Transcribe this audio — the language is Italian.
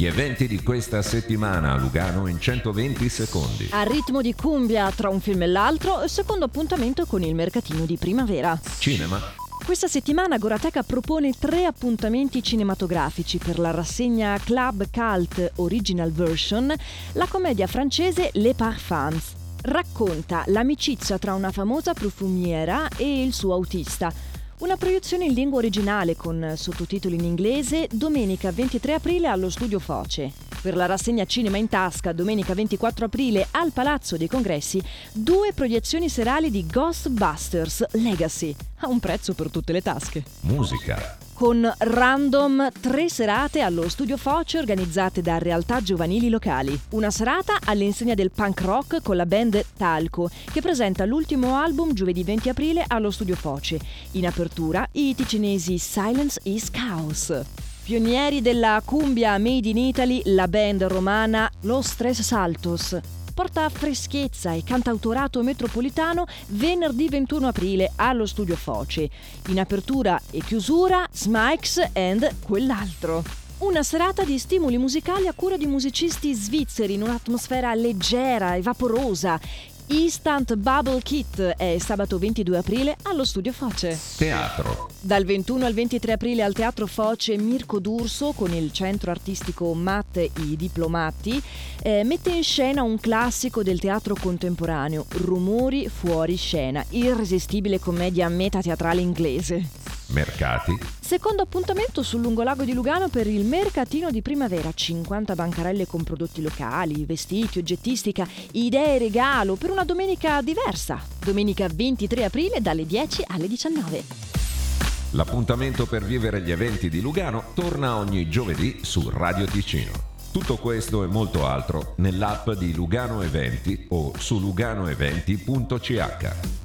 Gli eventi di questa settimana a Lugano in 120 secondi. A ritmo di cumbia tra un film e l'altro, secondo appuntamento con il mercatino di primavera. Cinema. Questa settimana Gorateca propone tre appuntamenti cinematografici per la rassegna Club Cult Original Version, la commedia francese Les Parfums. Racconta l'amicizia tra una famosa profumiera e il suo autista una proiezione in lingua originale con sottotitoli in inglese domenica 23 aprile allo Studio Foce. Per la rassegna Cinema in Tasca domenica 24 aprile al Palazzo dei Congressi due proiezioni serali di Ghostbusters Legacy a un prezzo per tutte le tasche. Musica con Random tre serate allo Studio Foce organizzate da realtà giovanili locali. Una serata all'insegna del punk rock con la band Talco, che presenta l'ultimo album giovedì 20 aprile allo Studio Foce. In apertura i ticinesi Silence is Chaos. Pionieri della cumbia made in Italy, la band romana Los Tres Saltos porta freschezza e cantautorato metropolitano venerdì 21 aprile allo Studio Foce. In apertura e chiusura Smikes and quell'altro. Una serata di stimoli musicali a cura di musicisti svizzeri in un'atmosfera leggera e vaporosa Instant Bubble Kit è sabato 22 aprile allo Studio Foce. Teatro. Dal 21 al 23 aprile al Teatro Foce Mirko D'Urso con il centro artistico Matt I Diplomati eh, mette in scena un classico del teatro contemporaneo, Rumori fuori scena, irresistibile commedia metateatrale inglese. Mercati. Secondo appuntamento sul lungolago di Lugano per il mercatino di primavera. 50 bancarelle con prodotti locali, vestiti, oggettistica, idee regalo per una domenica diversa. Domenica 23 aprile dalle 10 alle 19. L'appuntamento per vivere gli eventi di Lugano torna ogni giovedì su Radio Ticino. Tutto questo e molto altro nell'app di Lugano Eventi o su luganoeventi.ch.